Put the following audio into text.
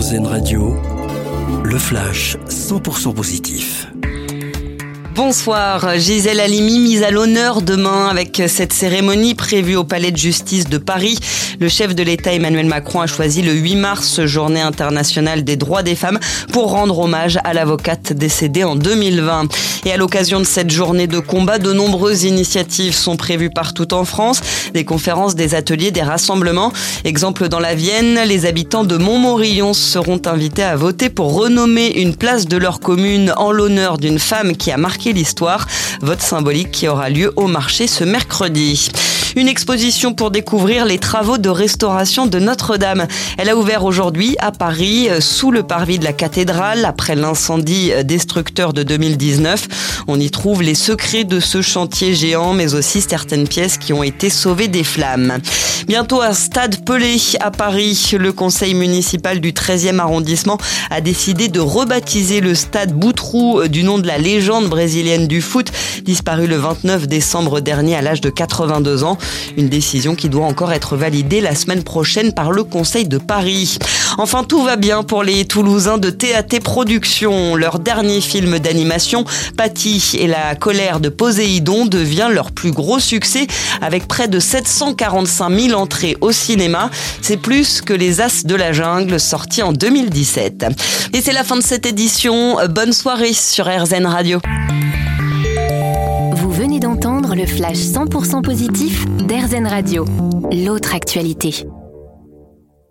Radio, le flash 100% positif. Bonsoir, Gisèle Halimi mise à l'honneur demain avec cette cérémonie prévue au Palais de Justice de Paris. Le chef de l'État Emmanuel Macron a choisi le 8 mars, journée internationale des droits des femmes, pour rendre hommage à l'avocate décédée en 2020. Et à l'occasion de cette journée de combat, de nombreuses initiatives sont prévues partout en France. Des conférences, des ateliers, des rassemblements. Exemple dans la Vienne, les habitants de Montmorillon seront invités à voter pour renommer une place de leur commune en l'honneur d'une femme qui a marqué l'histoire. Vote symbolique qui aura lieu au marché ce mercredi. Une exposition pour découvrir les travaux de restauration de Notre-Dame. Elle a ouvert aujourd'hui à Paris, euh, sous le parvis de la cathédrale, après l'incendie euh, destructeur de 2019. On y trouve les secrets de ce chantier géant, mais aussi certaines pièces qui ont été sauvées des flammes. Bientôt à Stade À Paris, le conseil municipal du 13e arrondissement a décidé de rebaptiser le stade Boutroux euh, du nom de la légende brésilienne du foot, disparue le 29 décembre dernier à l'âge de 82 ans. Une décision qui doit encore être validée la semaine prochaine par le Conseil de Paris. Enfin, tout va bien pour les Toulousains de TAT Productions. Leur dernier film d'animation, Patty et la colère de Poséidon, devient leur plus gros succès avec près de 745 000 entrées au cinéma. C'est plus que Les As de la Jungle, sorti en 2017. Et c'est la fin de cette édition. Bonne soirée sur RZN Radio. Vous venez d'entendre le flash 100% positif d'RZN Radio. L'autre actualité.